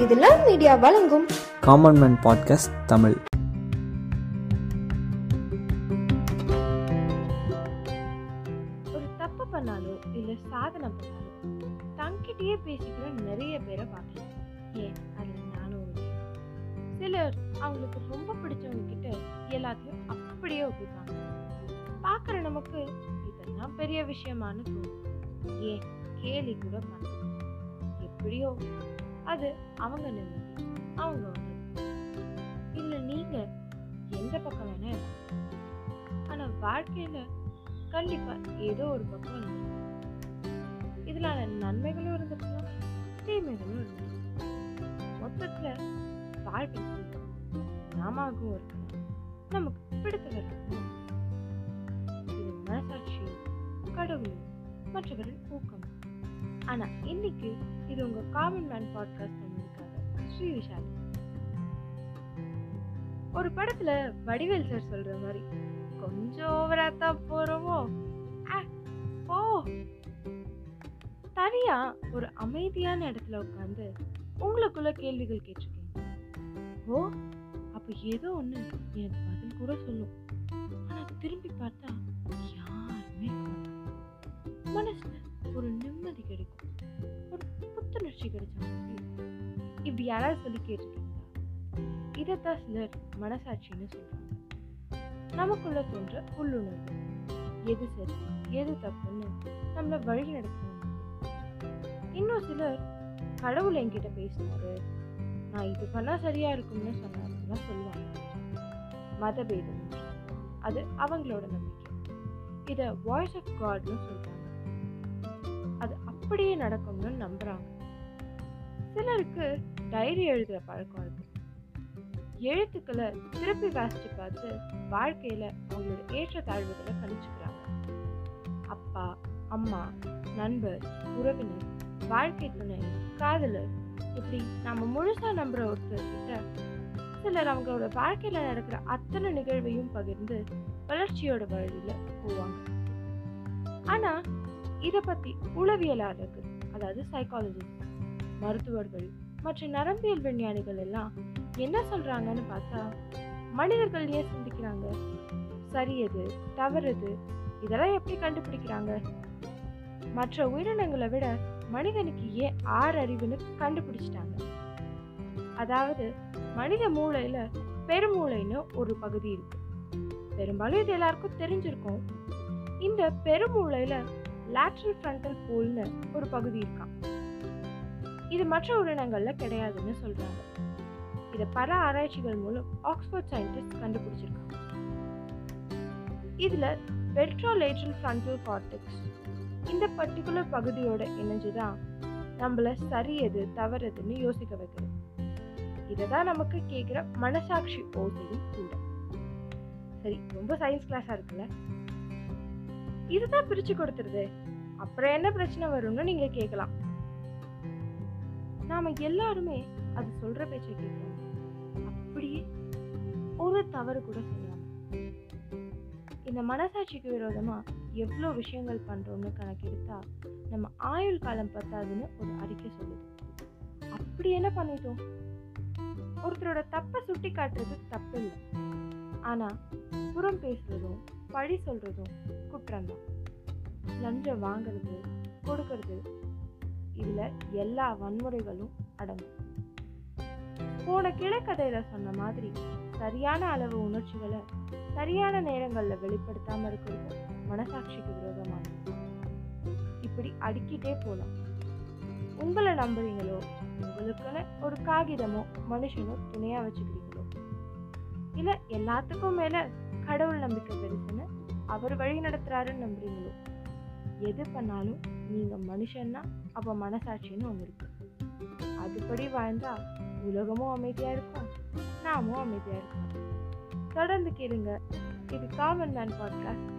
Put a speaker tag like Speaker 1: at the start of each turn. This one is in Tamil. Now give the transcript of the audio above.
Speaker 1: இதெல்லாம் மீடியா வழங்கும்.
Speaker 2: Common man podcast Tamil.
Speaker 3: ஒரு தப்பு பண்ணாலோ இல்ல சாதனை பண்ணாலோ தங்கிட்டயே பேசிக்கிற நிறைய பேரை பார்க்கலாம். ஏன்? அதுல நானும். சிலர் அவங்களுக்கு ரொம்ப பிடிச்சவங்க கிட்ட எல்லாத்தையும் அப்படியே ஒப்பிப்பாங்க. பார்க்குற நமக்கு இதெல்லாம் பெரிய விஷயமானு தோணும். ஏன்? கேலி கூட பண்ணலாம் எப்படியோ அது அவங்க நிம்மதி அவங்க வந்து. இல்ல நீங்க எந்த பக்கம் வேணா இருக்கலாம். ஆனா வாழ்க்கையில கண்டிப்பா ஏதோ ஒரு பக்கம் இருந்திருக்கும் இதனால நன்மைகளும் இருந்திருக்கலாம் தீமைகளும் இருந்திருக்கலாம். மொத்தத்துல வாழ்க்கை நாமாகவும் இருக்கலாம். நமக்கு பிடித்தவர் இது மனசாட்சியும் கடவுளும் மற்றவர்கள் ஊக்கம். ஆனா இன்னைக்கு இது உங்க காமன் மேன் பாட்காஸ்ட் தமிழுக்காக ஸ்ரீ விஷால். ஒரு படத்துல வடிவேல் சார் சொல்ற மாதிரி கொஞ்சம் ஓவரா தான் போறோமோ? போ. தனியா ஒரு அமைதியான இடத்துல உட்காந்து உங்களுக்குள்ள கேள்விகள் கேட்டிருக்கீங்க. ஓ அப்ப ஏதோ ஒண்ணு எனக்கு பதில் கூட சொல்லும். வளர்ச்சி கிடைச்சாங்க இப்படி யாராவது சொல்லி கேட்டிருக்கீங்களா? இதைத்தான் சிலர் மனசாட்சின்னு சொல்கிறாங்க நமக்குள்ள தோன்ற உள்ளுணர்வு. எது சரி எது தப்புன்னு நம்மளை வழி நடத்தணும் இன்னும் சிலர் கடவுள் என்கிட்ட பேசினாரு நான் இது பண்ணா சரியா இருக்கும்னு சொன்னாருன்னா சொல்லுவாங்க. மதபேதம் அது அவங்களோட நம்பிக்கை. இதை வாய்ஸ் ஆஃப் காட்னு சொல்கிறாங்க அது அப்படியே நடக்கும்னு நம்புறாங்க. சிலருக்கு டைரி எழுதுற பழக்கம் இருக்கு. எழுத்துக்களை திருப்பி வாசிச்சு பார்த்து வாழ்க்கையில அவங்களோட ஏற்றத்தாழ்வுகளை கணிச்சுக்கிறாங்க. அப்பா அம்மா நண்பர் உறவினர் வாழ்க்கை துணை காதலர் இப்படி நம்ம முழுசா நம்புற ஒருத்தர் கிட்ட சிலர் அவங்களோட வாழ்க்கையில நடக்கிற அத்தனை நிகழ்வையும் பகிர்ந்து வளர்ச்சியோட வழியில போவாங்க. ஆனா இத பத்தி உளவியலாளர்கள் அதாவது சைக்காலஜிஸ்ட் மருத்துவர்கள் மற்றும் நரம்பியல் விஞ்ஞானிகள் எல்லாம் என்ன சொல்றாங்கன்னு பார்த்தா மனிதர்கள் ஏன் சிந்திக்கிறாங்க? சரி எது? இதெல்லாம் எப்படி கண்டுபிடிக்கிறாங்க? மற்ற உயிரினங்களை விட மனிதனுக்கு ஏன் ஆறு அறிவுன்னு கண்டுபிடிச்சிட்டாங்க? அதாவது மனித மூளையில பெருமூளைன்னு ஒரு பகுதி இருக்கு. பெரும்பாலும் இது எல்லாருக்கும் தெரிஞ்சிருக்கும். இந்த பெருமூளையில லேட்ரல் ஃப்ரண்டல் போல்னு ஒரு பகுதி இருக்கான் இது மற்ற உயிரினங்களில் கிடையாதுன்னு சொல்றாங்க. இதை பல ஆராய்ச்சிகள் மூலம் ஆக்ஸ்போர்ட் சயின்டிஸ்ட் கண்டுபிடிச்சிருக்காங்க. இதுல வெட்ரோலேட்ரல் ஃப்ரண்டல் கார்டெக்ஸ் இந்த பர்டிகுலர் பகுதியோட இணைஞ்சுதான் நம்மள சரி எது தவறுதுன்னு யோசிக்க வைக்கிறது. இதை தான் நமக்கு கேட்குற மனசாட்சி ஓசையும் கூட. சரி ரொம்ப சயின்ஸ் கிளாஸாக இருக்குல்ல? இதுதான் பிரிச்சு கொடுத்துருது. அப்புறம் என்ன பிரச்சனை வரும்னு நீங்கள் கேட்கலாம். நாம எல்லாருமே அது சொல்ற பேச்சை கேட்கணும் அப்படியே ஒரு தவறு கூட செய்யலாம் இந்த மனசாட்சிக்கு விரோதமா எவ்வளோ விஷயங்கள் பண்றோம்னு கணக்கெடுத்தா நம்ம ஆயுள் காலம் பத்தாதுன்னு ஒரு அறிக்கை சொல்லுது. அப்படி என்ன பண்ணிட்டோம்? ஒருத்தரோட தப்பை சுட்டி காட்டுறது தப்பு இல்லை. ஆனால் புறம் பேசுறதும் பழி சொல்றதும் குற்றம்தான் லஞ்சம் வாங்குறது கொடுக்கறது இல்லை எல்லா வன்முறைகளும் அடங்கும். போன கிழக்கதையில சொன்ன மாதிரி சரியான அளவு உணர்ச்சிகளை சரியான நேரங்கள்ல வெளிப்படுத்தாம இருக்கிறது மனசாட்சிக்கு விரோதமானது. இப்படி அடிக்கிட்டே போலாம். உங்களை நம்புறீங்களோ உங்களுக்குன்னு ஒரு காகிதமோ மனுஷனோ துணையா வச்சுக்கிறீங்களோ இல்ல எல்லாத்துக்கும் மேல கடவுள் நம்பிக்கை பெருசுன்னு அவர் வழி நடத்துறாருன்னு நம்புறீங்களோ எது பண்ணாலும் நீங்கள் மனுஷன்னா அப்போ மனசாட்சின்னு ஒன்று இருக்கு. அதுபடி வாழ்ந்தா உலகமும் அமைதியாக இருக்கும் நாமும் அமைதியாக இருக்கும் தொடர்ந்து கேளுங்க. இது காமன் மேன் பாட்காஸ்ட்